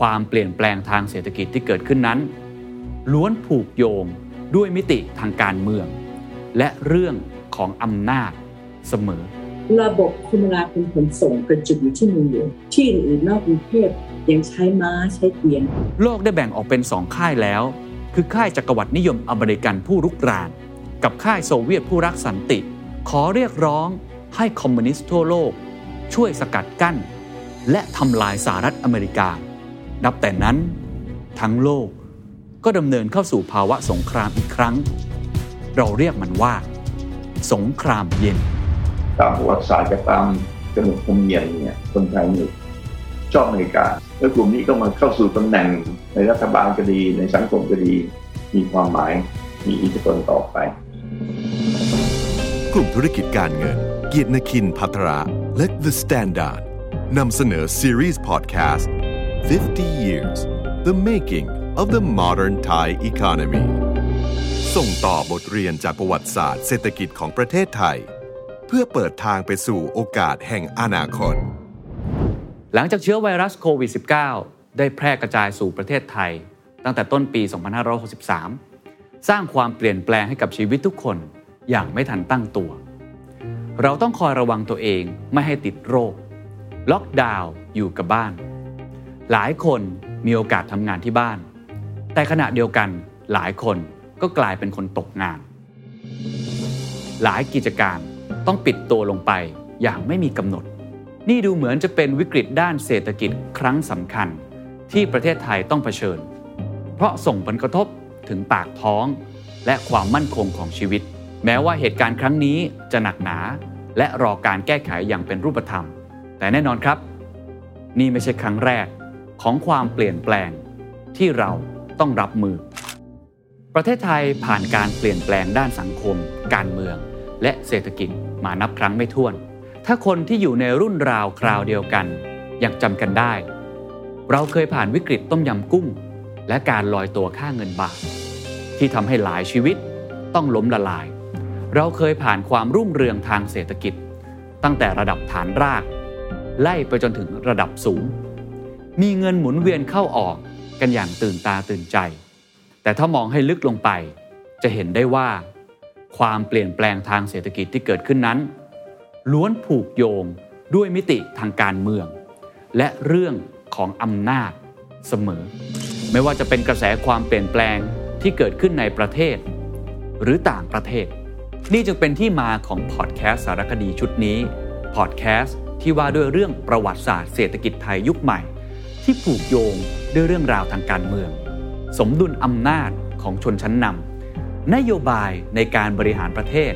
ความเปลี่ยนแปลงทางเศรษฐกิจที่เกิดขึ้นนั้น ล้วนผูกโยงด้วยมิติทางการเมือง และเรื่องของอำนาจเสมอ ระบบคมนาคมขนส่งกระจุกอยู่ที่เมืองหลวงที่อื่นๆนอกกรุงเทพยังใช้ม้าใช้เกวียนโลกได้แบ่งออกเป็นสองค่ายแล้ว คือค่ายจักรวรรดินิยมอเมริกันผู้รุกราน กับค่ายโซเวียตผู้รักสันติ ขอเรียกร้องให้คอมมิวนิสต์ทั่วโลก ช่วยสกัดกั้น และทำลายสหรัฐอเมริกา นับแต่นั้น ทั้งโลกก็ดำเนินเข้าสู่ภาวะสงครามอีกครั้ง เราเรียกมันว่า สงครามเย็น ตามประวัติศาสตร์กับตามกำหนดธรรมเนียมเนี่ยคนไทยเนี่ยชอบอเมริกาแล้วกลุ่มนี้ก็มาเข้าสู่ตำแหน่งในรัฐบาลก็ดีในสังคมก็ดี มีความหมายมีอิทธิพลต่อไป กลุ่มธุรกิจการเงิน เกียรตินคินพัทระและ The Standard นำเสนอซีรีส์พอดแคสต์ 50 years the making of the modern Thai economy ส่งต่อบทเรียนจากประวัติศาสตร์เศรษฐกิจของประเทศไทย เพื่อเปิดทางไปสู่โอกาสแห่งอนาคต หลังจากเชื้อไวรัสโควิด -19 ได้แพร่กระจายสู่ประเทศไทย ตั้งแต่ต้นปี 2563 สร้างความเปลี่ยนแปลงให้กับชีวิตทุกคนอย่างไม่ทันตั้งตัว เราต้องคอยระวังตัวเองไม่ให้ติดโรค ล็อกดาวน์อยู่กับบ้าน หลายคนมีโอกาสทำงานที่บ้าน แต่ขณะเดียวกันหลายคนก็กลายเป็นคนตกงาน หลายกิจการต้องปิดตัวลงไปอย่างไม่มีกำหนด นี่ดูเหมือนจะเป็นวิกฤตด้านเศรษฐกิจครั้งสำคัญ ที่ประเทศไทยต้องเผชิญ เพราะส่งผลกระทบถึงปากท้อง และความมั่นคงของชีวิต แม้ว่าเหตุการณ์ครั้งนี้จะหนักหนา และรอการแก้ไขอย่างเป็นรูปธรรม แต่แน่นอนครับ นี่ไม่ใช่ครั้งแรก ของความเปลี่ยนแปลงที่เราต้องรับมือ ประเทศไทยผ่านการเปลี่ยนแปลงด้านสังคม การเมือง และเศรษฐกิจมานับครั้งไม่ถ้วน ถ้าคนที่อยู่ในรุ่นราวคราวเดียวกันยังจำกันได้ เราเคยผ่านวิกฤตต้มยำกุ้ง และการลอยตัวค่าเงินบาท ที่ทำให้หลายชีวิตต้องล้มละลาย เราเคยผ่านความรุ่งเรืองทางเศรษฐกิจ ตั้งแต่ระดับฐานราก ไล่ไปจนถึงระดับสูง มีเงินหมุนเวียนเข้าออกกันอย่างตื่นตาตื่นใจ แต่ถ้ามองให้ลึกลงไป จะเห็นได้ว่า ความเปลี่ยนแปลงทางเศรษฐกิจที่เกิดขึ้นนั้น ล้วนผูกโยงด้วยมิติทางการเมือง และเรื่องของอำนาจเสมอ ไม่ว่าจะเป็นกระแสความเปลี่ยนแปลงที่เกิดขึ้นในประเทศ หรือต่างประเทศ นี่จึงเป็นที่มาของพอดแคสต์สารคดีชุดนี้พอดแคสต์ที่ว่าด้วยเรื่องประวัติศาสตร์เศรษฐกิจไทยยุคใหม่ ที่ผูกโยงด้วยเรื่องราวทางการเมือง สมดุลอำนาจของชนชั้นนำนโยบายในการบริหารประเทศ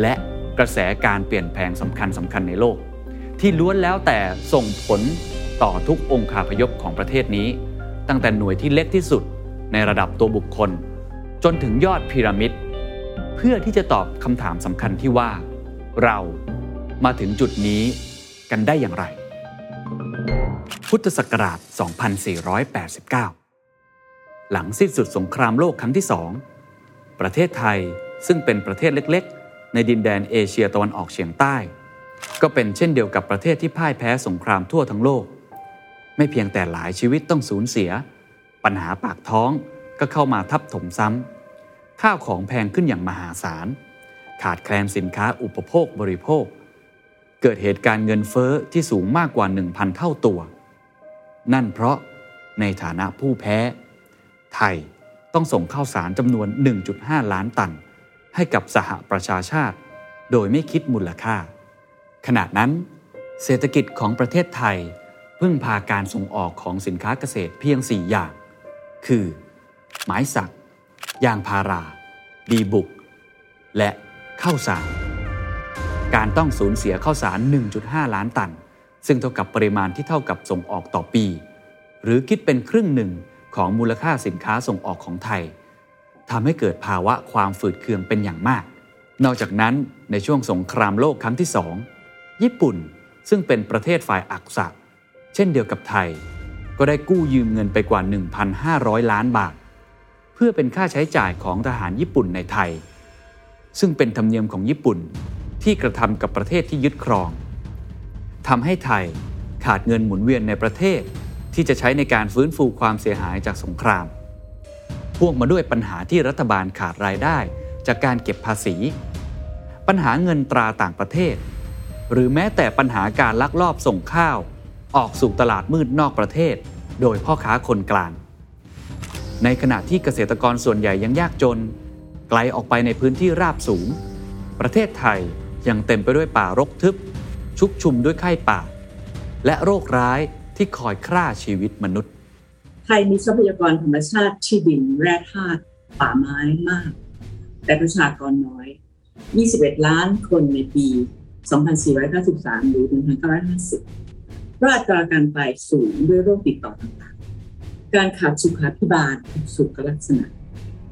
และกระแสการเปลี่ยนแปลงสำคัญสำคัญในโลก ที่ล้วนแล้วแต่ส่งผลต่อทุกองค์คาพยพของประเทศนี้ ตั้งแต่หน่วยที่เล็กที่สุดในระดับตัวบุคคล จนถึงยอดพีระมิด เพื่อที่จะตอบคำถามสำคัญที่ว่า เรามาถึงจุดนี้กันได้อย่างไร พุทธศักราช 2489 หลังสิ้นสุดสงครามโลกครั้งที่สอง ประเทศไทยซึ่งเป็นประเทศเล็กๆ ในดินแดนเอเชียตะวันออกเฉียงใต้ ก็เป็นเช่นเดียวกับประเทศที่พ่ายแพ้สงครามทั่วทั้งโลก ไม่เพียงแต่หลายชีวิตต้องสูญเสีย ปัญหาปากท้องก็เข้ามาทับถมซ้ำข้าวของแพงขึ้นอย่างมหาศาล ขาดแคลนสินค้าอุปโภคบริโภค เกิดเหตุการณ์เงินเฟ้อที่สูงมากกว่า 1,000 เท่าตัว นั่นเพราะในฐานะผู้แพ้ ไทยต้องส่งข้าวสารจำนวน 1.5 ล้านตัน ให้กับสหประชาชาติ โดยไม่คิดมูลค่า ขณะนั้น เศรษฐกิจของประเทศไทย พึ่งพาการส่งออกของสินค้าเกษตรเพียง 4 อย่าง คือ ไม้สัก ยางพารา ดีบุก และข้าวสาร การต้องสูญเสียข้าวสาร 1.5 ล้านตัน ซึ่งเท่ากับปริมาณที่เท่ากับส่งออกต่อปี หรือคิดเป็นครึ่งหนึ่งของมูลค่าสินค้าส่งออกของไทยทำให้เกิดภาวะความฝืดเคืองเป็นอย่างมาก นอกจากนั้นในช่วงสงครามโลกครั้งที่สองญี่ปุ่นซึ่งเป็นประเทศฝ่ายอักษะเช่นเดียวกับไทย ก็ได้กู้ยืมเงินไปกว่า 1,500 ล้านบาท เพื่อเป็นค่าใช้จ่ายของทหารญี่ปุ่นในไทย ซึ่งเป็นธรรมเนียมของญี่ปุ่นที่กระทำกับประเทศที่ยึดครอง ทำให้ไทยขาดเงินหมุนเวียนในประเทศ ที่จะใช้ในการฟื้นฟูความเสียหายจากสงคราม พ่วงมาด้วยปัญหาที่รัฐบาลขาดรายได้ จากการเก็บภาษี ปัญหาเงินตราต่างประเทศ หรือแม้แต่ปัญหาการลักลอบส่งข้าว ออกสู่ตลาดมืดนอกประเทศ โดยพ่อค้าคนกลาง ในขณะที่เกษตรกรส่วนใหญ่ยังยากจน ไกลออกไปในพื้นที่ราบสูง ประเทศไทยยังเต็มไปด้วยป่ารกทึบ ชุกชุมด้วยไข้ป่า และโรคร้ายที่คอยฆ่าชีวิตมนุษย์ ไทยมีทรัพยากรธรรมชาติที่ดินแร่ธาตุป่าไม้มาก แต่ประชากรน้อย 21 ล้านคนในปี 2493 หรือ 1950เพราะอัตราการตายสูงด้วยโรคติดต่อต่างๆ การขาดสุขาพิบาลสุขลักษณะ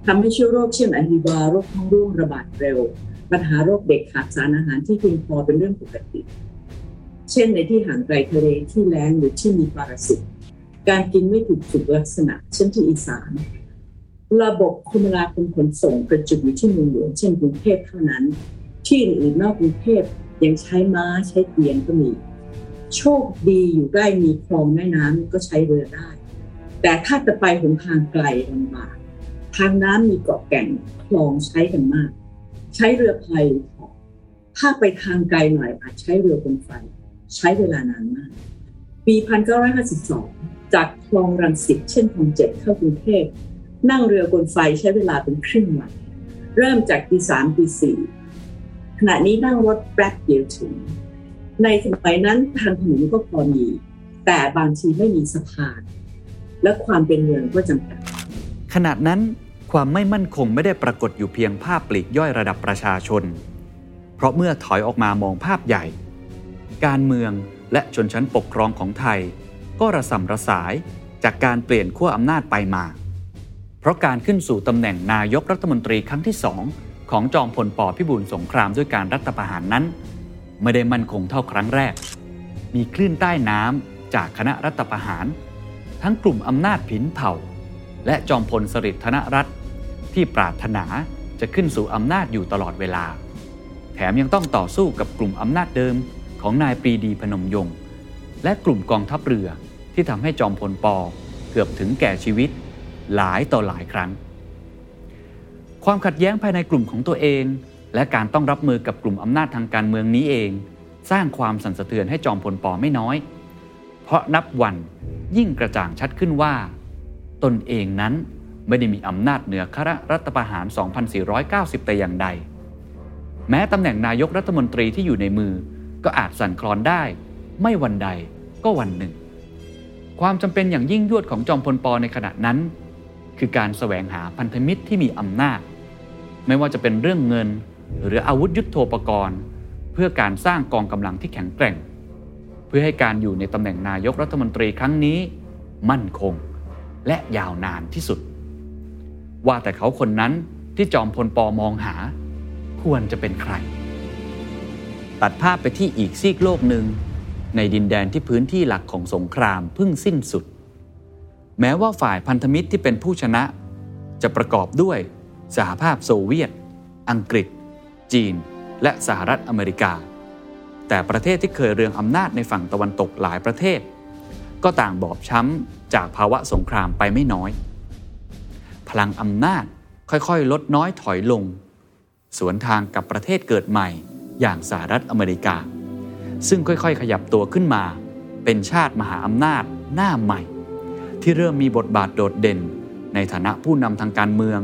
ทำให้เชื้อโรคเช่นอหิวาโรคท้องร่วงระบาดเร็ว ปัญหาโรคเด็กขาดสารอาหารที่เพียงพอเป็นเรื่องปกติ เช่นในที่ห่างไกลทะเลที่แล้งหรือที่มีปรสิตการกินไม่ถูกสุขลักษณะ เช่นที่อีสาน ระบบคมนาคมขนส่งกระจุกอยู่ที่เมืองหลวงเช่นกรุงเทพเท่านั้น ที่อื่นๆนอกกรุงเทพยังใช้ม้าใช้เกวียนก็มี โชคดีอยู่ใกล้มีคลองแม่น้ำก็ใช้เรือได้ แต่ถ้าจะไปหนทางไกลลำบากทางน้ำมีเกาะแก่งคลองใช้กันมาก ใช้เรือพายถ้าไปทางไกลหน่อยอาจใช้เรือบนไฟ ใช้เวลานานมากปี 1952 จากคลองรังสิตเช่นคลองเจ็ดเข้ากรุงเทพนั่งเรือบนไฟใช้เวลาเป็นครึ่งวันเริ่มจากตีสามตีสี่ขณะนี้นั่งรถแป๊บเดียวถึง ในสมัยนั้นทางถนนก็พอมี แต่บางทีไม่มีสะพาน และความเป็นเมืองก็จำกัดขณะนั้นความไม่มั่นคงไม่ได้ปรากฏอยู่เพียงภาพปลีกย่อยระดับประชาชน เพราะเมื่อถอยออกมามองภาพใหญ่ การเมือง และชนชั้นปกครองของไทย ก็ระสำระสายจากการเปลี่ยนขั้วอำนาจไปมา เพราะการขึ้นสู่ตำแหน่งนายกรัฐมนตรีครั้งที่สองของจอมพลปพิบูลสงครามด้วยการรัฐประหารนั้น ไม่ได้มั่นคงเท่าครั้งแรก มีคลื่นใต้น้ำจากคณะรัฐประหาร ทั้งกลุ่มอำนาจผินเผ่า และจอมพลสฤษดิ์ธนรัตน์ที่ปรารถนาจะขึ้นสู่อำนาจอยู่ตลอดเวลา แถมยังต้องต่อสู้กับกลุ่มอำนาจเดิม ของนายปรีดีพนมยงค์และกลุ่มกองทัพเรือที่ทำให้จอมพลปอเกือบถึงแก่ชีวิตหลายต่อหลายครั้ง ความขัดแย้งภายในกลุ่มของตัวเอง และการต้องรับมือกับกลุ่มอำนาจทางการเมืองนี้เอง สร้างความสั่นสะเทือนให้จอมพลปอไม่น้อย เพราะนับวันยิ่งกระจ่างชัดขึ้นว่า ตนเองนั้นไม่ได้มีอำนาจเหนือคณะรัฐประหาร 2490 แต่อย่างใด แม้ตำแหน่งนายกรัฐมนตรีที่อยู่ในมือ ก็อาจสั่นคลอนได้ ไม่วันใดก็วันหนึ่ง ความจำเป็นอย่างยิ่งยวดของจอมพลปในขณะนั้น คือการแสวงหาพันธมิตรที่มีอำนาจ ไม่ว่าจะเป็นเรื่องเงิน หรืออาวุธยุโทโธปกรณ์ เพื่อการสร้างกองกำลังที่แข็งแกร่ง เพื่อให้การอยู่ในตำแหน่งนายกรัฐมนตรีครั้งนี้ มั่นคง และยาวนานที่สุด ว่าแต่เขาคนนั้นที่จอมพลปอมองหา ควรจะเป็นใคร ตัดภาพไปที่อีกซีกโลกหนึ่ง ในดินแดนที่พื้นที่หลักของสงครามเพิ่งสิ้นสุด แม้ว่าฝ่ายพันธมิตรที่เป็นผู้ชนะ จะประกอบด้วยสหภาพโซเวียต อังกฤษ จีน และสหรัฐอเมริกา แต่ประเทศที่เคยเรืองอำนาจในฝั่งตะวันตกหลายประเทศ ก็ต่างบอบช้ำจากภาวะสงครามไปไม่น้อย พลังอำนาจค่อยๆ ลดน้อยถอยลง สวนทางกับประเทศเกิดใหม่ อย่างสหรัฐอเมริกา ซึ่งค่อยๆ ขยับตัวขึ้นมา เป็นชาติมหาอำนาจหน้าใหม่ ที่เริ่มมีบทบาทโดดเด่น ในฐานะผู้นำทางการเมือง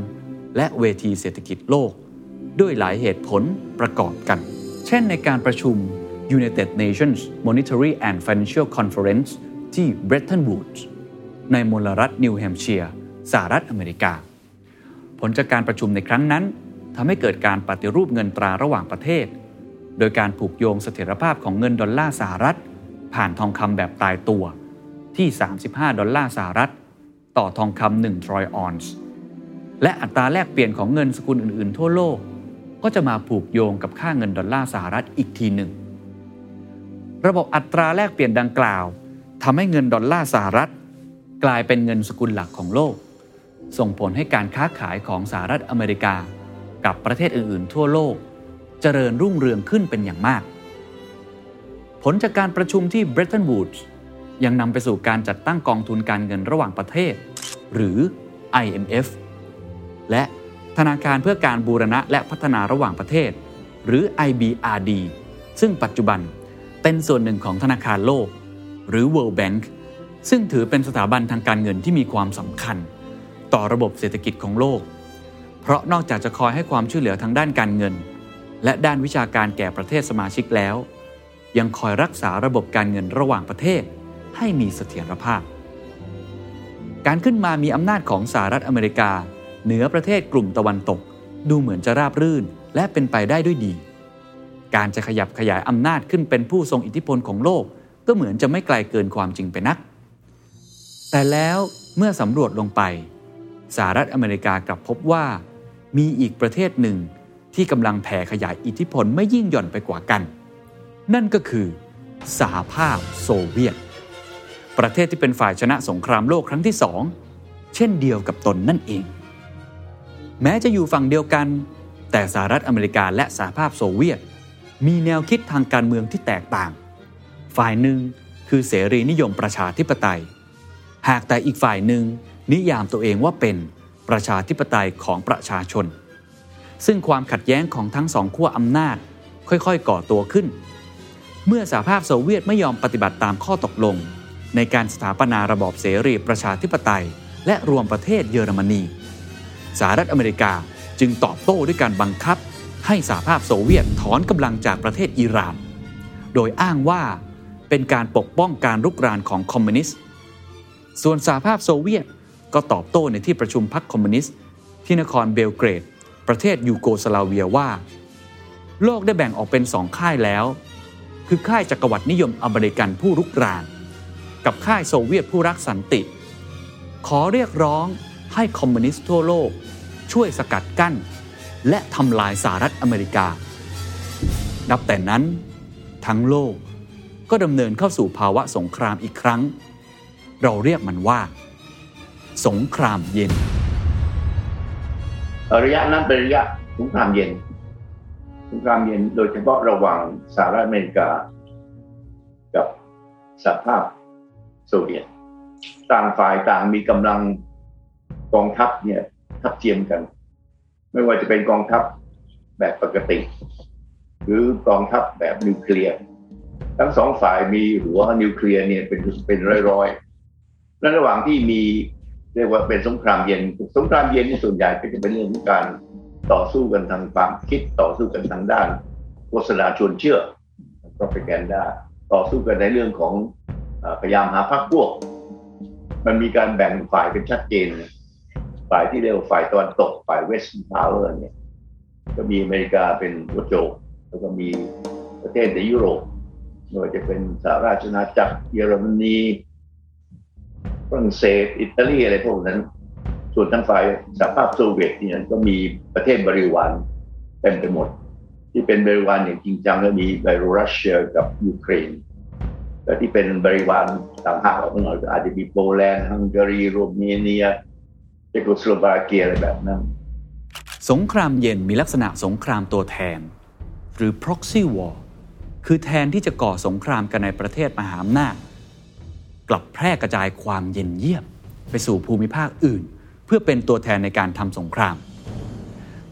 และเวทีเศรษฐกิจโลก ด้วยหลายเหตุผลประกอบกัน เช่นในการประชุม United Nations Monetary and Financial Conference ที่ Bretton Woods ในมลรัฐนิวแฮมเชียร์สหรัฐอเมริกา ผลจากการประชุมในครั้งนั้นทำให้เกิดการปฏิรูปเงินตราระหว่างประเทศ โดยการผูกโยงเสถียรภาพของเงินดอลลาร์สหรัฐ ผ่านทองคำแบบตายตัวที่ 35 ดอลลาร์สหรัฐ ต่อทองคำ1ทรอยออนซ์และอัตราแลกเปลี่ยนของเงินสกุลอื่นๆ ทั่วโลก ก็จะมาผูกโยงกับค่าเงินดอลลาร์สหรัฐอีกทีหนึ่ง ระบบอัตราแลกเปลี่ยนดังกล่าวทำให้เงินดอลลาร์สหรัฐ กลายเป็นเงินสกุลหลักของโลก ส่งผลให้การค้าขายของสหรัฐอเมริกา กับประเทศอื่นๆ ทั่วโลก เจริญรุ่งเรืองขึ้นเป็นอย่างมาก ผลจากการประชุมที่ Bretton Woods ยังนำไปสู่การจัดตั้งกองทุนการเงินระหว่างประเทศ หรือ IMF และธนาคารเพื่อการบูรณะและพัฒนาระหว่างประเทศ หรือ IBRD ซึ่งปัจจุบันเป็นส่วนหนึ่งของธนาคารโลก หรือ World Bank ซึ่งถือเป็นสถาบันทางการเงินที่มีความสำคัญ ต่อระบบเศรษฐกิจของโลก เพราะนอกจากจะคอยให้ความช่วยเหลือทางด้านการเงิน และด้านวิชาการแก่ประเทศสมาชิกแล้ว ยังคอยรักษาระบบการเงินระหว่างประเทศให้มีเสถียรภาพ การขึ้นมามีอำนาจของสหรัฐอเมริกา เหนือประเทศกลุ่มตะวันตก ดูเหมือนจะราบรื่นและเป็นไปได้ด้วยดี การจะขยับขยายอำนาจขึ้นเป็นผู้ทรงอิทธิพลของโลก ก็เหมือนจะไม่ไกลเกินความจริงไปนัก แต่แล้วเมื่อสำรวจลงไปสหรัฐอเมริกากลับพบว่า มีอีกประเทศหนึ่ง ที่กำลังแผ่ขยายอิทธิพลไม่ยิ่งหย่อนไปกว่ากัน นั่นก็คือสหภาพโซเวียต ประเทศที่เป็นฝ่ายชนะสงครามโลกครั้งที่สองเช่นเดียวกับตนนั่นเอง แม้จะอยู่ฝั่งเดียวกัน แต่สหรัฐอเมริกาและสหภาพโซเวียต มีแนวคิดทางการเมืองที่แตกต่าง ฝ่ายหนึ่งคือเสรีนิยมประชาธิปไตย หากแต่อีกฝ่ายหนึ่งนิยามตัวเองว่าเป็นประชาธิปไตยของประชาชน ซึ่งความขัดแย้งของทั้งสองขั้วอำนาจ ค่อยๆ ก่อตัวขึ้น เมื่อสหภาพโซเวียตไม่ยอมปฏิบัติตามข้อตกลง ในการสถาปนาระบอบเสรีประชาธิปไตย และรวมประเทศเยอรมนีสหรัฐอเมริกาจึงตอบโต้ด้วยการบังคับ ให้สหภาพโซเวียตถอนกำลังจากประเทศอิหร่าน โดยอ้างว่าเป็นการปกป้องการรุกรานของคอมมิวนิสต์ ส่วนสหภาพโซเวียตก็ตอบโต้ในที่ประชุมพรรคคอมมิวนิสต์ที่นครเบลเกรด ประเทศยูโกสลาเวียว่า โลกได้แบ่งออกเป็นสองค่ายแล้ว คือค่ายจักรวรรดินิยมอเมริกันผู้รุกราน กับค่ายโซเวียตผู้รักสันติ ขอเรียกร้องให้คอมมิวนิสต์ทั่วโลก ช่วยสกัดกั้น และทำลายสหรัฐอเมริกา นับแต่นั้น ทั้งโลกก็ดำเนินเข้าสู่ภาวะสงครามอีกครั้ง เราเรียกมันว่า สงครามเย็น ระยะนั้นเป็นระยะสงครามเย็นสงครามเย็นโดยเฉพาะระหว่างสหรัฐอเมริกา กับสหภาพโซเวียต ต่างฝ่ายต่างมีกำลังกองทัพเนี่ยทับเทียมกัน ไม่ว่าจะเป็นกองทัพแบบปกติ หรือกองทัพแบบนิวเคลียร์ทั้งสองฝ่ายมีหัวนิวเคลียร์เนี่ยเป็นเป็นร้อยๆและระหว่างที่มี เรียกว่าเป็นสงครามเย็น สงครามเย็นในส่วนใหญ่ก็จะเป็นเรื่องของการต่อสู้กันทางความคิดต่อสู้กันทางด้านโฆษณาชวนเชื่อ propaganda ต่อสู้กันในเรื่องของพยายามหาพรรคพวก มันมีการแบ่งฝ่ายเป็นชัดเจน ฝ่ายที่เรียกว่าฝ่ายตะวันตกฝ่ายเวสต์พาวเวอร์เนี่ยก็มีอเมริกาเป็นหัวโจกแล้วก็มีประเทศในยุโรปไม่ว่าจะเป็นสหราชอาณาจักรเยอรมนี ฝรั่งเศสอิตาลีอะไรพวกนั้น ส่วนทางฝ่ายสหภาพโซเวียตเนี่ยก็มีประเทศบริวารเต็มไปหมด ที่เป็นบริวารอย่างจริงจังก็มีเบลรัสเซียกับยูเครนแต่ที่เป็นบริวารต่างหากออกมาหน่อยก็อาจจะมีโปแลนด์ฮังการีโรมาเนียเชโกสโลวาเกียอะไรแบบนั้น สงครามเย็นมีลักษณะสงครามตัวแทน หรือ proxy war คือแทนที่จะก่อสงครามกันในประเทศมหาอำนาจ กลับแพร่กระจายความเย็นเยียบไปสู่ภูมิภาคอื่น เพื่อเป็นตัวแทนในการทำสงคราม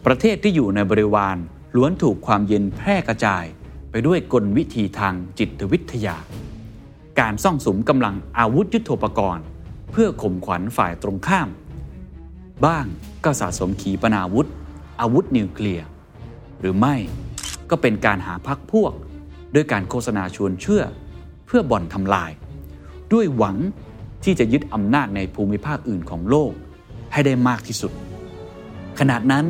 ประเทศที่อยู่ในบริวารล้วนถูกความเย็นแพร่กระจายไปด้วยกลวิธีทางจิตวิทยา การซ่องสุมกำลังอาวุธยุโทโธปกรณ์ เพื่อข่มขวัญฝ่ายตรงข้าม บ้างก็สะสมขีปนาวุธ อาวุธนิวเคลียร์ หรือไม่ก็เป็นการหาพักพวก ด้วยการโฆษณาชวนเชื่อ เพื่อบ่อนทำลาย ด้วยหวังที่จะยึดอำนาจในภูมิภาคอื่นของโลกให้ได้มากที่สุด ขณะนั้น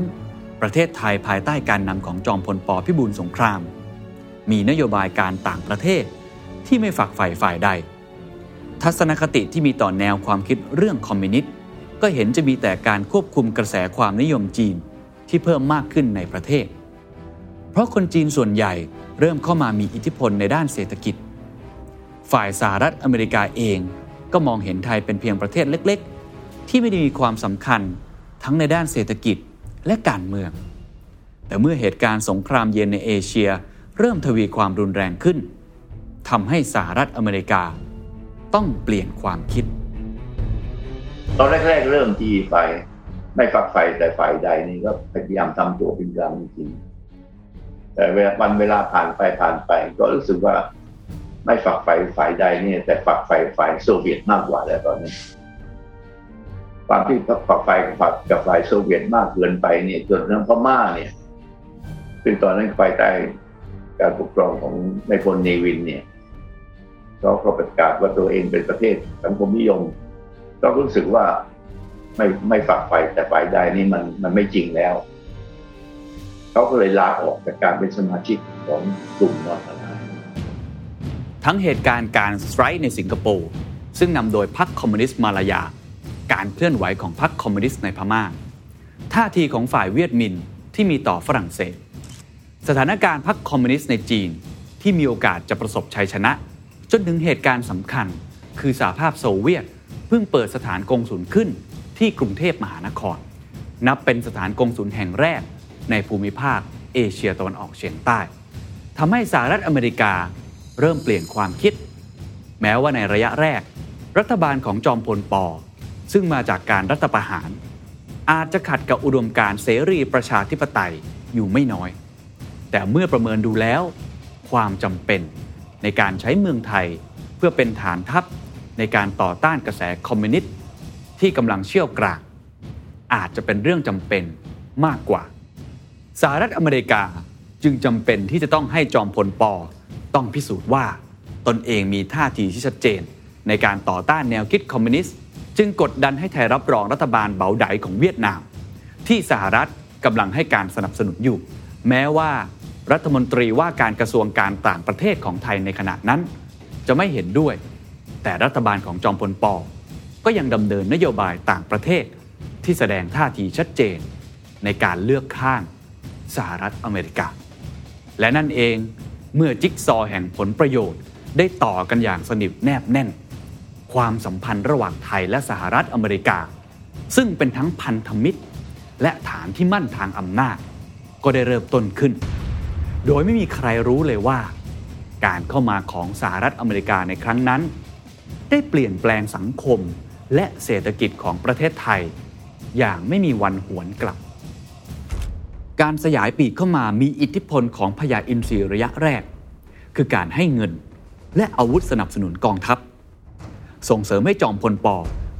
ประเทศไทยภายใต้การนำของจอมพลปพิบูลสงคราม มีนโยบายการต่างประเทศที่ไม่ฝักใฝ่ฝ่ายใด ทัศนคติที่มีต่อแนวความคิดเรื่องคอมมิวนิสต์ก็เห็นจะมีแต่การควบคุมกระแสความนิยมจีนที่เพิ่มมากขึ้นในประเทศ เพราะคนจีนส่วนใหญ่เริ่มเข้ามามีอิทธิพลในด้านเศรษฐกิจ ฝ่ายสหรัฐอเมริกาเอง ก็มองเห็นไทยเป็นเพียงประเทศเล็ก ๆ ที่ไม่ได้มีความสำคัญทั้งในด้านเศรษฐกิจและการเมือง แต่เมื่อเหตุการณ์สงครามเย็นในเอเชีย เริ่มทวีความรุนแรงขึ้นทำให้สหรัฐอเมริกา ต้องเปลี่ยนความคิด ตอนแรกๆเริ่มที่ฝ่ายไม่ฝักใฝ่แต่ฝ่ายใดนี่ก็พยายามทำตัวเป็นกลางจริงแต่เวลาวันเวลาผ่านไปผ่านไป ก็รู้สึกว่า ไม่ฝักใฝ่ฝ่ายใดเนี่ยแต่ฝักใฝ่ฝ่ายโซเวียตมากกว่าแล้วตอนนี้ความที่ฝักใฝ่กับฝ่ายโซเวียตมากเกินไปเนี่ยจนทั้งพม่าเนี่ยซึ่งตอนนั้นภายใต้การปกครองของนายพลเนวินเนี่ยเขาก็ประกาศว่าตัวเองเป็นประเทศสังคมนิยม ก็รู้สึกว่าไม่ไม่ฝักใฝ่แต่ฝ่ายใดนี่มันมันไม่จริงแล้ว เขาก็เลยลาออกจากการเป็นสมาชิกของกลุ่ม Non-Aligned ทั้งเหตุการณ์การ strike ในสิงคโปร์ซึ่งนำโดยพรรคคอมมิวนิสต์มาลายา การเคลื่อนไหวของพรรคคอมมิวนิสต์ในพม่า ท่าทีของฝ่ายเวียดมินที่มีต่อฝรั่งเศส สถานการณ์พรรคคอมมิวนิสต์ในจีนที่มีโอกาสจะประสบชัยชนะ จนถึงเหตุการณ์สำคัญ คือสหภาพโซเวียต เพิ่งเปิดสถานกงสุลขึ้นที่กรุงเทพมหานคร นับเป็นสถานกงสุลแห่งแรก ในภูมิภาคเอเชียตะวันออกเฉียงใต้ทำให้สหรัฐอเมริกา เริ่มเปลี่ยนความคิด แม้ว่าในระยะแรก รัฐบาลของจอมพลปอ ซึ่งมาจากการรัฐประหาร อาจจะขัดกับอุดมการเสรีประชาธิปไตยอยู่ไม่น้อย แต่เมื่อประเมินดูแล้ว ความจำเป็นในการใช้เมืองไทยเพื่อเป็นฐานทัพในการต่อต้านกระแสคอมมิวนิสต์ที่กำลังเชี่ยวกรากอาจจะเป็นเรื่องจำเป็นมากกว่าสหรัฐอเมริกาจึงจำเป็นที่จะต้องให้จอมพลปอ ต้องพิสูจน์ว่า ตนเองมีท่าทีที่ชัดเจน ในการต่อต้านแนวคิดคอมมิวนิสต์ จึงกดดันให้ไทยรับรองรัฐบาลเบาไดของเวียดนาม ที่สหรัฐกำลังให้การสนับสนุนอยู่ แม้ว่ารัฐมนตรีว่าการกระทรวงการต่างประเทศของไทยในขณะนั้น จะไม่เห็นด้วย แต่รัฐบาลของจอมพลปอก็ยังดำเนินนโยบายต่างประเทศ ที่แสดงท่าทีชัดเจน ในการเลือกข้างสหรัฐอเมริกา และนั่นเอง เมื่อจิ๊กซอแห่งผลประโยชน์ ได้ต่อกันอย่างสนิทแนบแน่น ความสัมพันธ์ระหว่างไทยและสหรัฐอเมริกา ซึ่งเป็นทั้งพันธมิตร และฐานที่มั่นทางอำนาจ ก็ได้เริ่มต้นขึ้น โดยไม่มีใครรู้เลยว่า การเข้ามาของสหรัฐอเมริกาในครั้งนั้น ได้เปลี่ยนแปลงสังคมและเศรษฐกิจของประเทศไทย อย่างไม่มีวันหวนกลับ การสยายปีกเข้ามามีอิทธิพลของพญาอินทรีระยะแรก คือการให้เงินและอาวุธสนับสนุนกองทัพ ส่งเสริมให้จอมพลปอ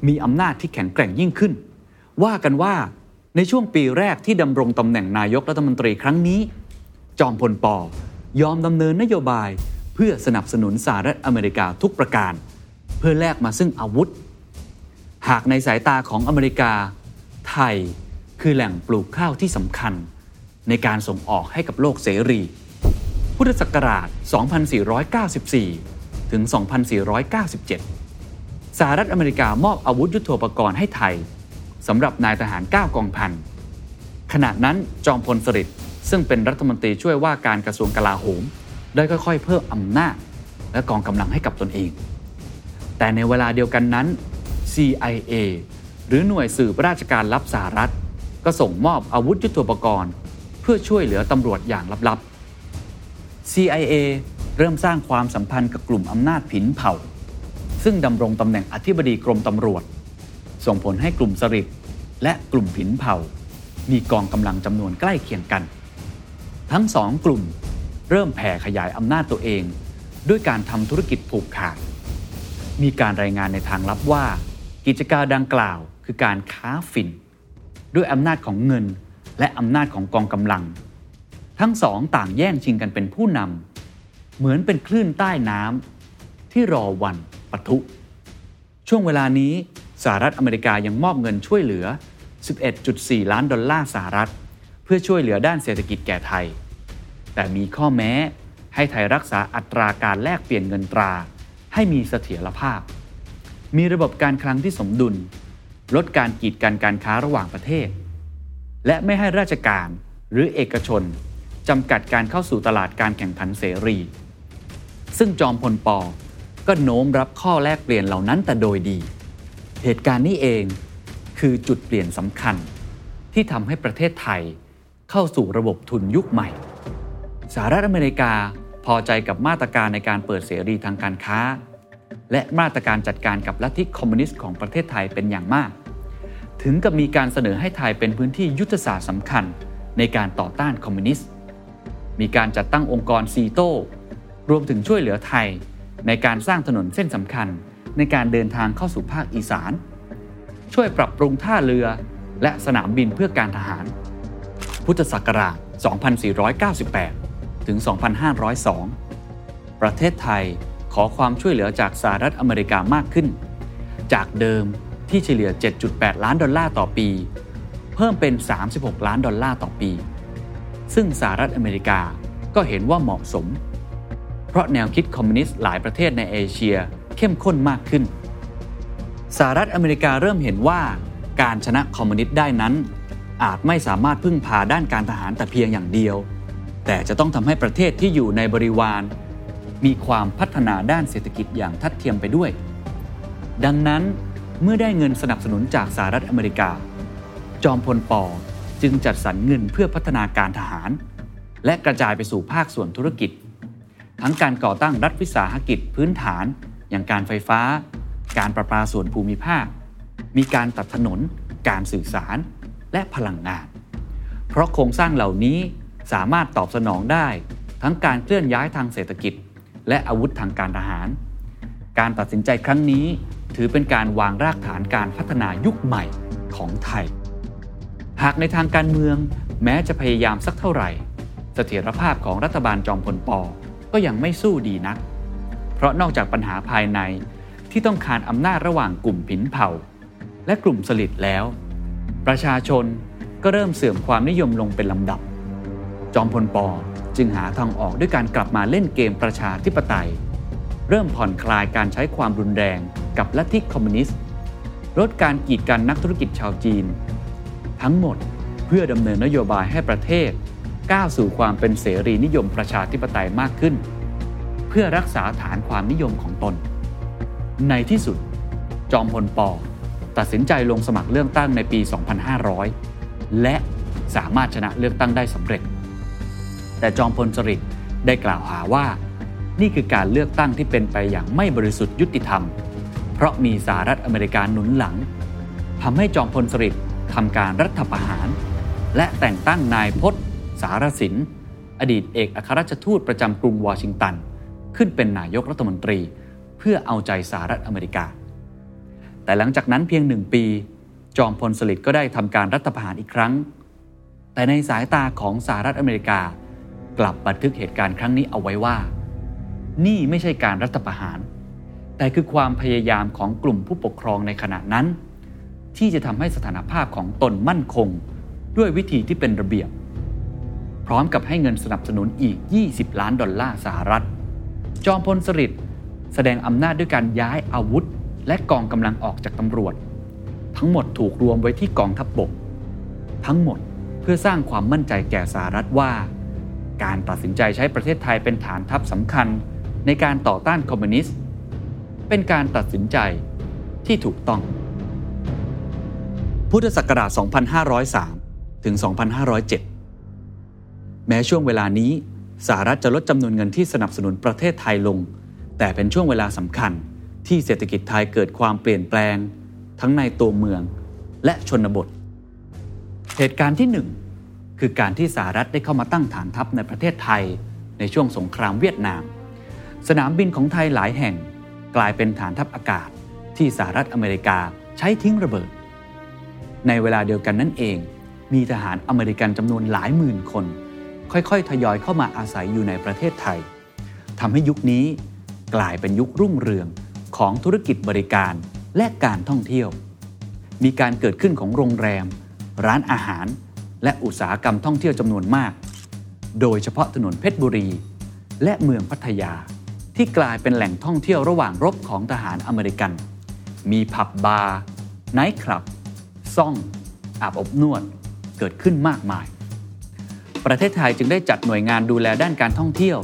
มีอำนาจที่แข็งแกร่งยิ่งขึ้น ว่ากันว่าในช่วงปีแรกที่ดำรงตำแหน่งนายกรัฐมนตรีครั้งนี้ จอมพลปอยอมดำเนินนโยบายเพื่อสนับสนุนสหรัฐอเมริกาทุกประการ เพื่อแลกมาซึ่งอาวุธ หากในสายตาของอเมริกา ไทยคือแหล่งปลูกข้าวที่สำคัญ ในการส่งออกให้กับโลกเสรี พุทธศักราช 2494 ถึง 2497 สหรัฐอเมริกามอบอาวุธยุโทโธปกรณ์ให้ไทยสำหรับนายทหาร 9 กองพัน ขณะนั้นจอมพลสฤษดิ์ซึ่งเป็นรัฐมนตรีช่วยว่าการกระทรวงกลาโหม ได้ค่อยๆ เพิ่มอำนาจ และกองกำลังให้กับตนเอง แต่ในเวลาเดียวกันนั้น CIA หรือหน่วยสืบราชการลับสหรัฐ ก็ส่งมอบอาวุธยุโทโธปกรณ์ เพื่อช่วยเหลือตำรวจอย่างลับๆ CIA เริ่มสร้างความสัมพันธ์กับกลุ่มอำนาจผินเผ่า ซึ่งดำรงตำแหน่งอธิบดีกรมตำรวจ ส่งผลให้กลุ่มสริปและกลุ่มผินเผ่า มีกองกำลังจำนวนใกล้เคียงกัน ทั้งสองกลุ่มเริ่มแผ่ขยายอำนาจตัวเอง ด้วยการทำธุรกิจผูกขาด มีการรายงานในทางลับว่า กิจการดังกล่าวคือการค้าฝิ่น ด้วยอำนาจของเงิน และอำนาจของกองกำลัง ทั้งสองต่างแย่งชิงกันเป็นผู้นำเหมือนเป็นคลื่นใต้น้ำที่รอวันปะทุ ช่วงเวลานี้สหรัฐอเมริกายังมอบเงินช่วยเหลือ 11.4 ล้านดอลลาร์สหรัฐ เพื่อช่วยเหลือด้านเศรษฐกิจแก่ไทย แต่มีข้อแม้ให้ไทยรักษาอัตราการแลกเปลี่ยนเงินตรา ให้มีเสถียรภาพ มีระบบการคลังที่สมดุล ลดการกีดกันการค้าระหว่างประเทศ และไม่ให้ราชการหรือเอกชนจำกัดการเข้าสู่ตลาดการแข่งขันเสรี ซึ่งจอมพลปอก็โน้มรับข้อแลกเปลี่ยนเหล่านั้นแต่โดยดี เหตุการณ์นี้เองคือจุดเปลี่ยนสำคัญ ที่ทำให้ประเทศไทยเข้าสู่ระบบทุนยุคใหม่สหรัฐอเมริกาพอใจกับมาตรการในการเปิดเสรีทางการค้า และมาตรการจัดการกับลัทธิคอมมิวนิสต์ของประเทศไทยเป็นอย่างมาก ถึงกับมีการเสนอให้ไทยเป็นพื้นที่ยุทธศาสตร์สำคัญในการต่อต้านคอมมิวนิสต์ มีการจัดตั้งองค์กรซีโต้รวมถึงช่วยเหลือไทย ในการสร้างถนนเส้นสำคัญ ในการเดินทางเข้าสู่ภาคอีสาน ช่วยปรับปรุงท่าเรือและสนามบินเพื่อการทหาร พุทธศักราช 2498 ถึง 2502 ประเทศไทยขอความช่วยเหลือจากสหรัฐอเมริกามากขึ้น จากเดิม ที่เฉลี่ย 7.8 ล้านดอลลาร์ต่อปี เพิ่มเป็น 36 ล้านดอลลาร์ต่อปี ซึ่งสหรัฐอเมริกาก็เห็นว่าเหมาะสม เพราะแนวคิดคอมมิวนิสต์หลายประเทศในเอเชียเข้มข้นมากขึ้น สหรัฐอเมริกาเริ่มเห็นว่าการชนะคอมมิวนิสต์ได้นั้น อาจไม่สามารถพึ่งพาด้านการทหารแต่เพียงอย่างเดียว แต่จะต้องทำให้ประเทศที่อยู่ในบริวาร มีความพัฒนาด้านเศรษฐกิจอย่างทัดเทียมไปด้วย ดังนั้น เมื่อได้เงินสนับสนุนจากสหรัฐอเมริกา จอมพลปอจึงจัดสรรเงินเพื่อพัฒนาการทหาร และกระจายไปสู่ภาคส่วนธุรกิจ ทั้งการก่อตั้งรัฐวิสาหกิจพื้นฐาน อย่างการไฟฟ้า การประปาส่วนภูมิภาค มีการตัดถนน การสื่อสาร และพลังงาน เพราะโครงสร้างเหล่านี้สามารถตอบสนองได้ ทั้งการเคลื่อนย้ายทางเศรษฐกิจ และอาวุธทางการทหาร การตัดสินใจครั้งนี้ ถือเป็นการวางรากฐานการพัฒนายุคใหม่ของไทย หากในทางการเมืองแม้จะพยายามสักเท่าไหร่ เสถียรภาพของรัฐบาลจอมพลปอก็ยังไม่สู้ดีนัก เพราะนอกจากปัญหาภายในที่ต้องการอำนาจระหว่างกลุ่มผินเผ่า และกลุ่มสลิดแล้ว ประชาชนก็เริ่มเสื่อมความนิยมลงเป็นลำดับ จอมพลปอจึงหาทางออกด้วยการกลับมาเล่นเกมประชาธิปไตย เริ่มผ่อนคลายการใช้ความรุนแรงกับลัทธิคอมมิวนิสต์ ลดการกีดกันนักธุรกิจชาวจีน ทั้งหมดเพื่อดำเนินนโยบายให้ประเทศ ก้าวสู่ความเป็นเสรีนิยมประชาธิปไตยมากขึ้น เพื่อรักษาฐานความนิยมของตน ในที่สุด จอมพลปอตัดสินใจลงสมัครเลือกตั้งในปี 2500 และสามารถชนะเลือกตั้งได้สำเร็จ แต่จอมพลสฤษดิ์ได้กล่าวหาว่า นี่คือการเลือกตั้งที่เป็นไปอย่างไม่บริสุทธิ์ยุติธรรม เพราะมีสหรัฐอเมริกาหนุนหลังทำให้จอมพลสฤษดิ์ทำการรัฐประหาร และแต่งตั้งนายพศสารสิน อดีตเอกอัครราชทูตประจำกรุงวอชิงตัน ขึ้นเป็นนายกรัฐมนตรี เพื่อเอาใจสหรัฐอเมริกา แต่หลังจากนั้นเพียงหนึ่งปี จอมพลสฤษดิ์ก็ได้ทำการรัฐประหารอีกครั้ง แต่ในสายตาของสหรัฐอเมริกา กลับบันทึกเหตุการณ์ครั้งนี้เอาไว้ว่า นี่ไม่ใช่การรัฐประหาร แต่คือความพยายามของกลุ่มผู้ปกครองในขณะนั้น ที่จะทำให้สถานภาพของตนมั่นคง ด้วยวิธีที่เป็นระเบียบ พร้อมกับให้เงินสนับสนุนอีก 20 ล้านดอลลาร์สหรัฐ จอมพลสฤษดิ์แสดงอำนาจด้วยการย้ายอาวุธ และกองกำลังออกจากตำรวจ ทั้งหมดถูกรวมไว้ที่กองทัพบบก ทั้งหมดเพื่อสร้างความมั่นใจแก่สหรัฐว่า การตัดสินใจใช้ประเทศไทยเป็นฐานทัพสำคัญ ในการต่อต้านคอมมิวนิสต์ เป็นการตัดสินใจที่ถูกต้อง พุทธศักราช 2503 ถึง 2507 แม้ช่วงเวลานี้สหรัฐจะลดจำนวนเงินที่สนับสนุนประเทศไทยลง แต่เป็นช่วงเวลาสำคัญที่เศรษฐกิจไทยเกิดความเปลี่ยนแปลง ทั้งในตัวเมืองและชนบท เหตุการณ์ที่หนึ่งคือการที่สหรัฐได้เข้ามาตั้งฐานทัพในประเทศไทยในช่วงสงครามเวียดนาม สนามบินของไทยหลายแห่ง กลายเป็นฐานทัพอากาศที่สหรัฐอเมริกาใช้ทิ้งระเบิด ในเวลาเดียวกันนั่นเอง มีทหารอเมริกันจำนวนหลายหมื่นคน ค่อยๆ ทยอยเข้ามาอาศัยอยู่ในประเทศไทยทำให้ยุคนี้กลายเป็นยุครุ่งเรืองของธุรกิจบริการและการท่องเที่ยว มีการเกิดขึ้นของโรงแรม ร้านอาหาร และอุตสาหกรรมท่องเที่ยวจำนวนมาก โดยเฉพาะถนนเพชรบุรี และเมืองพัทยา ที่กลายเป็นแหล่งท่องเที่ยวระหว่างรบของทหารอเมริกัน มีผับบาร์ไนท์คลับ ซ่อง อาบอบนวด เกิดขึ้นมากมาย ประเทศไทยจึงได้จัดหน่วยงานดูแลด้านการท่องเที่ยว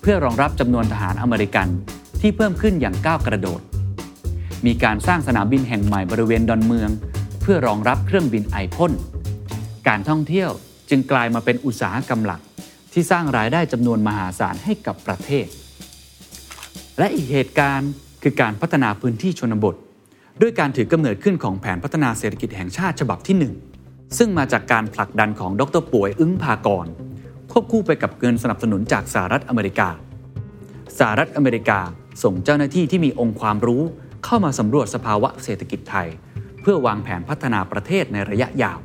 เพื่อรองรับจำนวนทหารอเมริกันที่เพิ่มขึ้นอย่างก้าวกระโดด มีการสร้างสนามบินแห่งใหม่บริเวณดอนเมือง เพื่อรองรับเครื่องบินไอพ่น การท่องเที่ยวจึงกลายมาเป็นอุตสาหกรรมหลัก ที่สร้างรายได้จำนวนมหาศาลให้กับประเทศ และอีกเหตุการณ์คือการพัฒนาพื้นที่ชนบท ด้วยการถือกำเนิดขึ้นของแผนพัฒนาเศรษฐกิจแห่งชาติฉบับที่ 1 ซึ่งมาจากการผลักดันของดรป่วยอึ้งพากร ควบคู่ไปกับเงินสนับสนุนจากสหรัฐอเมริกาสหรัฐอเมริกาส่งเจ้าหน้าที่ที่มีองค์ความรู้เข้ามาสำรวจสภาวะเศรษฐกิจไทย เพื่อวางแผนพัฒนาประเทศในระยะยาว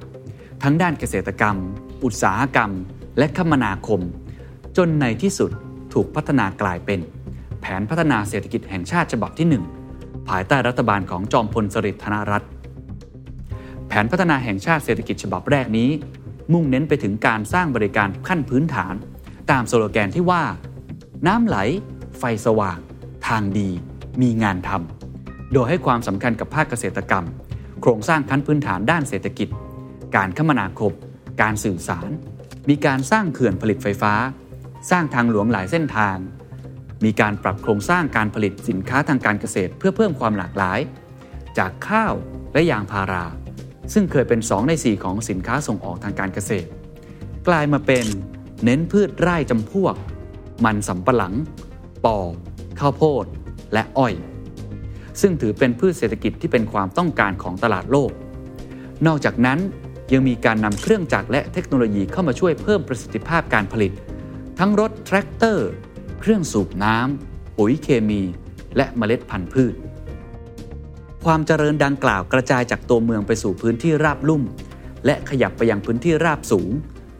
ทั้งด้านเกษตรกรรม อุตสาหกรรม และคมนาคม จนในที่สุดถูกพัฒนากลายเป็น ผนพัฒนาเศรษฐกิจแห่งชาติฉบับที่ 1 ภายใต้รัฐบาลของจอมพลสฤษดิ์ธนรัตน์แผนพัฒนาแห่งชาติเศรษฐกิจฉบับแรกนี้ มุ่งเน้นไปถึงการสร้างบริการขั้นพื้นฐาน ตามสโลแกนที่ว่า น้ำไหล ไฟสว่าง ทางดี มีงานทำโดยให้ความสำคัญกับภาคเกษตรกรรม โครงสร้างขั้นพื้นฐานด้านเศรษฐกิจ การคมนาคม การสื่อสาร มีการสร้างเขื่อนผลิตไฟฟ้า สร้างทางหลวงหลายเส้นทาง มีการปรับโครงสร้างการผลิตสินค้าทางการเกษตร เพื่อเพิ่มความหลากหลาย จากข้าวและยางพารา ซึ่งเคยเป็น 2 ใน 4 ของสินค้าส่งออกทางการเกษตร กลายมาเป็นเน้นพืชไร่จำพวก มันสำปะหลัง ปอข้าวโพด และอ้อย ซึ่งถือเป็นพืชเศรษฐกิจที่เป็นความต้องการของตลาดโลก นอกจากนั้นยังมีการนำเครื่องจักรและเทคโนโลยีเข้ามาช่วยเพิ่มประสิทธิภาพการผลิต ทั้งรถแทรกเตอร์ เครื่องสูบน้ำปุ๋ยเคมี และเมล็ดพันธุ์พืช ความเจริญดังกล่าวกระจายจากตัวเมืองไปสู่พื้นที่ราบลุ่ม และขยับไปยังพื้นที่ราบสูง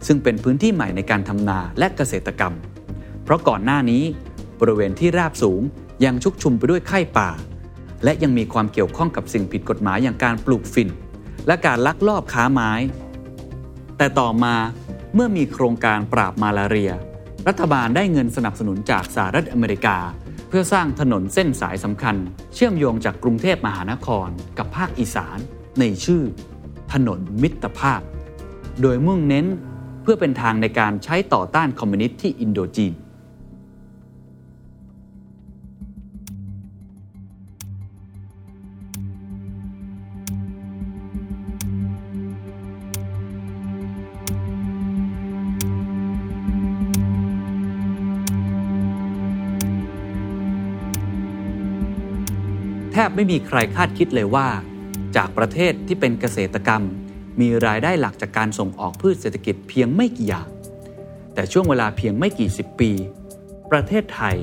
ซึ่งเป็นพื้นที่ใหม่ในการทำนาและเกษตรกรรม เพราะก่อนหน้านี้ บริเวณที่ราบสูงยังชุกชุมไปด้วยไข้ป่า และยังมีความเกี่ยวข้องกับสิ่งผิดกฎหมายอย่างการปลูกฝิ่น และการลักลอบค้าไม้ แต่ต่อมาเมื่อมีโครงการปราบมาลาเรีย รัฐบาลได้เงินสนับสนุนจากสหรัฐอเมริกา เพื่อสร้างถนนเส้นสายสำคัญ เชื่อมโยงจากกรุงเทพมหานครกับภาคอีสาน ในชื่อ ถนนมิตรภาพ โดยมุ่งเน้นเพื่อเป็นทางในการใช้ต่อต้านคอมมิวนิสต์ที่อินโดจีน บไม่มีใครคาดคิดเลยว่า จากประเทศที่เป็นเกษตรกรรม มีรายได้หลักจากการส่งออกพืชเศรษฐกิจเพียงไม่กี่อย่าง แต่ช่วงเวลาเพียงไม่กี่สิบปี ประเทศไทย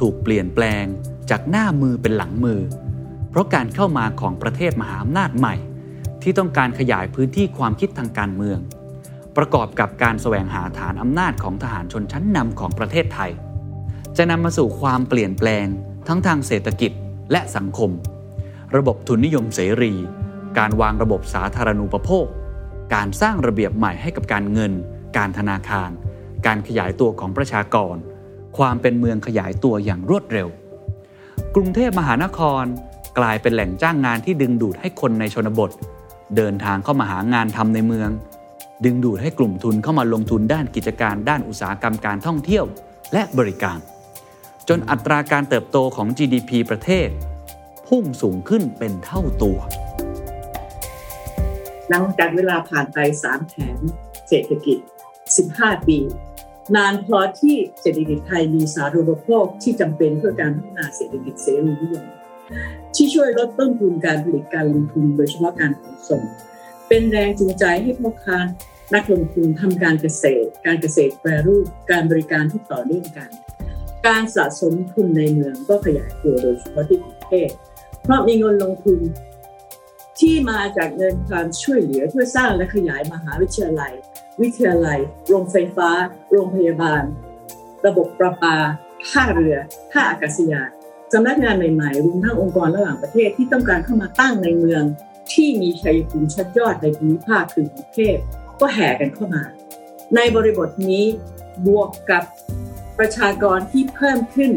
ถูกเปลี่ยนแปลงจากหน้ามือเป็นหลังมือ เพราะการเข้ามาของประเทศมหาอำนาจใหม่ ที่ต้องการขยายพื้นที่ความคิดทางการเมือง ประกอบกับการแสวงหาฐานอำนาจของทหารชนชั้นนำของประเทศไทย จะนำมาสู่ความเปลี่ยนแปลงทั้งทางเศรษฐกิจ และสังคม ระบบทุนนิยมเสรี การวางระบบสาธารณูปโภค การสร้างระเบียบใหม่ให้กับการเงิน การธนาคาร การขยายตัวของประชากร ความเป็นเมืองขยายตัวอย่างรวดเร็ว กรุงเทพมหานครกลายเป็นแหล่งจ้างงานที่ดึงดูดให้คนในชนบท เดินทางเข้ามาหางานทำในเมือง ดึงดูดให้กลุ่มทุนเข้ามาลงทุนด้านกิจการ ด้านอุตสาหกรรมการท่องเที่ยว และบริการ จนอัตราการเติบโตของ GDP ประเทศ พุ่งสูงขึ้นเป็นเท่าตัวหลังจากเวลาผ่านไป3แผนเศรษฐกิจ 15 ปี นานพอที่เศรษฐกิจไทยมีสาธารณูปโภคที่จำเป็นเพื่อการพัฒนาเศรษฐกิจเสรีนิยมที่ช่วยลดต้นทุนการผลิตการลงทุนโดยเฉพาะการขนส่ง เป็นแรงจูงใจให้พ่อค้านักลงทุนทำการเกษตร การเกษตรแปรรูปการบริการที่ต่อเนื่องกัน การสะสมทุนในเมืองก็ขยายตัวโดยเฉพาะที่กรุงเทพเพราะมีเงินลงทุนที่มาจากเงินการช่วยเหลือเพื่อสร้างและขยายมหาวิทยาลัย วิทยาลัย โรงไฟฟ้า โรงพยาบาล ระบบประปา ท่าเรือ ท่าอากาศยานสำนักงานใหม่ๆรวมทั้งองค์กรระหว่างประเทศที่ต้องการเข้ามาตั้งในเมือง ที่มีชัยภูมิชั้นยอดในภูมิภาคคือกรุงเทพก็แห่กันเข้ามา ในบริบทนี้บวกกับ ประชากรที่เพิ่มขึ้น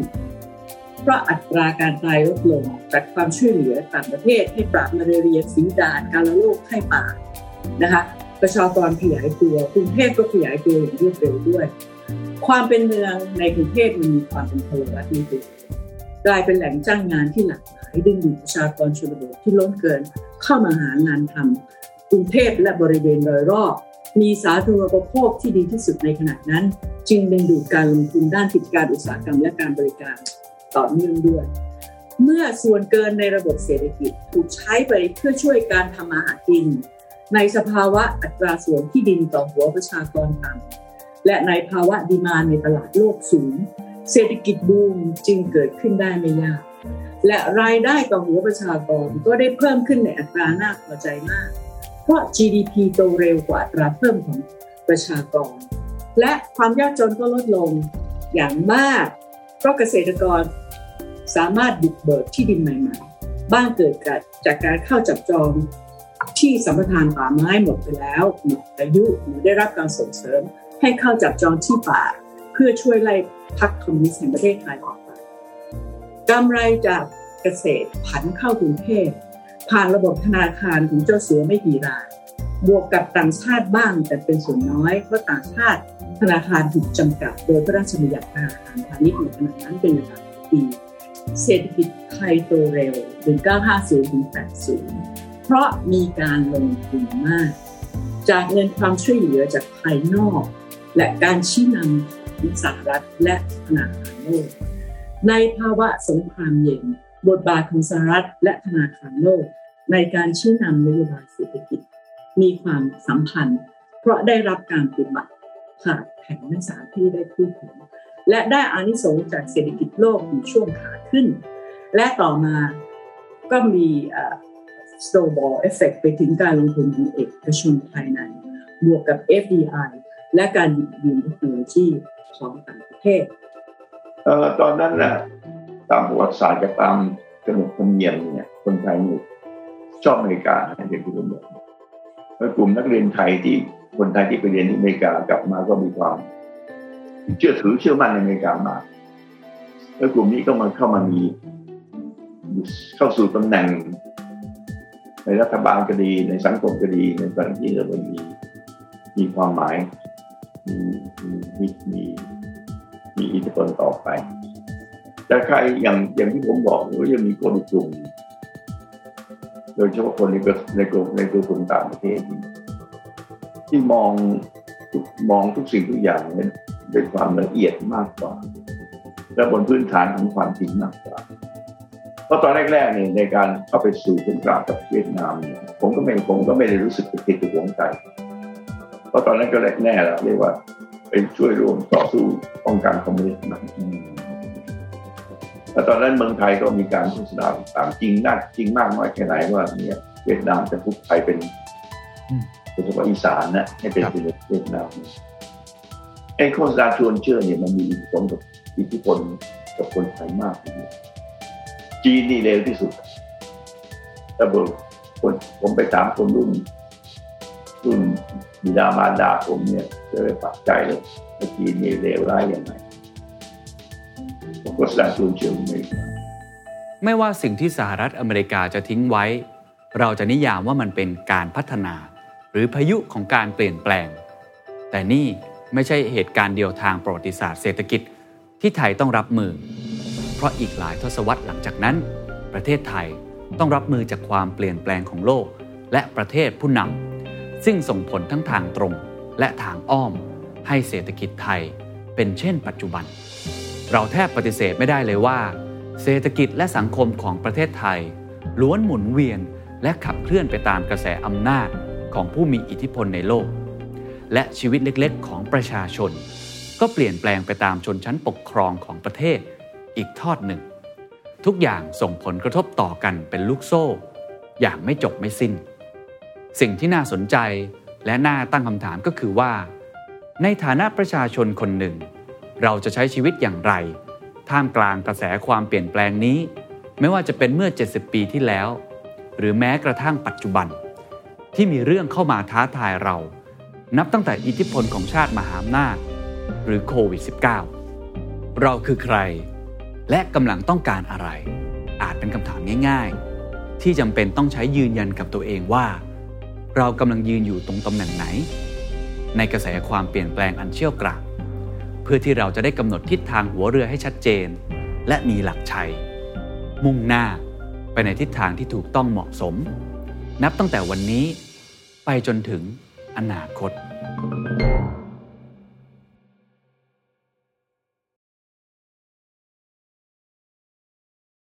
เพราะอัตราการตายลดลงจากความช่วยเหลือต่างประเทศให้ปราบมาเรียสีดาษการละโรคไข้ป่านะคะประชากรขยายตัวกรุงเทพก็ขยายตัวอย่างรวดเร็วด้วย ความเป็นเมืองในกรุงเทพมันมีความเป็นพลวัตมีตัวกลายเป็นแหล่งจ้างงานที่หลากหลายดึงดูดประชากรชนบทที่ล้นเกินเข้ามาหางานทำกรุงเทพและบริเวณโดยรอบ มีสาธารณูปโภคที่ดีที่สุดในขณะนั้น จึงดึงดูดการลงทุนด้านกิจการอุตสาหกรรมและการบริการต่อเนื่องด้วย เมื่อส่วนเกินในระบบเศรษฐกิจถูกใช้ไปเพื่อช่วยการทำมาหากิน ในสภาวะอัตราส่วนที่ดินต่อหัวประชากรต่ำและในภาวะดีมานในตลาดโลกสูง เศรษฐกิจบูมจึงเกิดขึ้นได้ไม่ยากและรายได้ต่อหัวประชากรก็ได้เพิ่มขึ้นในอัตราน่าพอใจมาก เพราะ GDP โตเร็วกว่าอัตราเพิ่มของประชากร และความยากจนก็ลดลงอย่างมากเพราะเกษตรกรสามารถบุกเบิกที่ดินใหม่ ๆ บ้างเกิดจากการเข้าจับจองที่สัมปทานป่าไม้หมดไปแล้วหมดอายุหรือได้รับการส่งเสริม ให้เข้าจับจองที่ป่า เพื่อช่วยไล่พักคอมมิวนิสต์แห่งประเทศไทยออกไปกำไรจากเกษตรผันเข้ากรุงเทพ ผ่านระบบธนาคารของเจ้าสัวไม่กี่ราย บวกกับต่างชาติบ้างแต่เป็นส่วนน้อย เพราะต่างชาติธนาคารถูกจำกัด โดยพระราชบัญญัติธนาคารพาณิชย์ในขณะนั้นเป็นเวลาปีเศรษฐกิจไทยโตเร็วถึง950ถึง80 เพราะมีการลงทุนมาก จากเงินความช่วยเหลือจากภายนอก และการชี้นำของสหรัฐและธนาคารโลกในภาวะสงครามเย็น บทบาทของสหรัฐและธนาคารโลก ในการชี้นำนโยบายเศรษฐกิจ มีความสัมพันธ์ เพราะได้รับการปฏิบัติผ่านแผนนักษาที่ได้พูดถึงและได้อานิสงส์จากเศรษฐกิจโลกในช่วงขาขึ้น และต่อมาก็มี snowball effect ไปถึงการลงทุนของเอกชนภายใน บวกกับ FDI และการยืมเทคโนโลยีของต่างประเทศเอ่อตอนนั้นนะ ตามประวัติศาสตร์กับตามขนบธรรมเนียมเนี่ยคนไทยนี่ชอบอเมริกาอย่างที่ผมบอกแล้วกลุ่มนักเรียนไทยที่คนไทยที่ไปเรียนที่อเมริกากลับมาก็มีความ เชื่อถือเชื่อมั่นในอเมริกามากแล้วกลุ่มนี้ก็มาเข้ามามีเข้าสู่ตำแหน่ง ในรัฐบาลก็ดีในสังคมก็ดีในตอนที่เรามีมีความหมายมีมีมีมีอิทธิพลต่อไป แต่ใครอย่างอย่างที่ผมบอกว่ายังมีคนกลุ่มโดยเฉพาะคนในในกลุ่มในกลุ่มต่างประเทศ ที่มองมองทุกสิ่งทุกอย่างเนี่ยเป็นความละเอียดมากกว่า และบนพื้นฐานของความจริงมากกว่าเพราะตอนแรกๆเนี่ยในการเข้าไปสู่สงครามกับเวียดนามเนี่ยผมก็ไม่ผมก็ไม่ได้รู้สึกติดตัวงใจเพราะตอนนั้นก็แน่แล้วเรียกว่าเป็นช่วยร่วมต่อสู้ป้องกันคอมมิวนิสต์นะ แต่ตอนนั้นเมืองไทยก็มีการโฆษณาต่างจริงน่าจริงมากน้อยแค่ไหนว่าเนี่ยเวียดนามจะพุกไทยเป็นโดยเฉพาะอีสานนะให้เป็นเวียดนามไอ้โฆษณาชวนเชื่อเนี่ยมันมีอิทธิพลกับอิทธิพลกับคนไทยมากทีเดียวจีนนี่เร็วที่สุดแต่บอกคนผมไปถามคนรุ่นรุ่นบิดามารดาผมเนี่ยจะไปปักใจเลยว่าจีนนี่เร็วร้ายยังไง โฆษณาชวนเชื่อไม่ไม่ว่าสิ่งที่สหรัฐอเมริกาจะทิ้งไว้ เราจะนิยามว่ามันเป็นการพัฒนา หรือพายุของการเปลี่ยนแปลง แต่นี่ไม่ใช่เหตุการณ์เดียวทางประวัติศาสตร์เศรษฐกิจที่ไทยต้องรับมือ เพราะอีกหลายทศวรรษหลังจากนั้น ประเทศไทยต้องรับมือจากความเปลี่ยนแปลงของโลก และประเทศผู้นำซึ่งส่งผลทั้งทางตรงและทางอ้อม ให้เศรษฐกิจไทยเป็นเช่นปัจจุบัน เราแทบปฏิเสธไม่ได้เลยว่า เศรษฐกิจและสังคมของประเทศไทย ล้วนหมุนเวียนและขับเคลื่อนไปตามกระแสอำนาจของผู้มีอิทธิพลในโลก และชีวิตเล็กๆ ของประชาชน ก็เปลี่ยนแปลงไปตามชนชั้นปกครองของประเทศอีกทอดหนึ่ง ทุกอย่างส่งผลกระทบต่อกันเป็นลูกโซ่ อย่างไม่จบไม่สิ้น สิ่งที่น่าสนใจและน่าตั้งคำถามก็คือว่า ในฐานะประชาชนคนหนึ่ง เราจะใช้ชีวิตอย่างไร ท่ามกลางกระแสความเปลี่ยนแปลงนี้ ไม่ว่าจะเป็นเมื่อ 70 ปีที่แล้ว หรือแม้กระทั่งปัจจุบัน ที่มีเรื่องเข้ามาท้าทายเรา นับตั้งแต่อิทธิพลของชาติมหาอำนาจหรือโควิด -19 เราคือใคร และกำลังต้องการอะไร อาจเป็นคำถามง่ายๆ ที่จำเป็นต้องใช้ยืนยันกับตัวเองว่า เรากำลังยืนอยู่ตรงตำแหน่งไหน ในกระแสความเปลี่ยนแปลงอันเชี่ยวกราก พื่อที่เราจะได้กำหนดทิศทางหัวเรือให้ชัดเจน และมีหลักชัย มุ่งหน้าไปในทิศทางที่ถูกต้องเหมาะสม นับตั้งแต่วันนี้ไปจนถึงอนาคต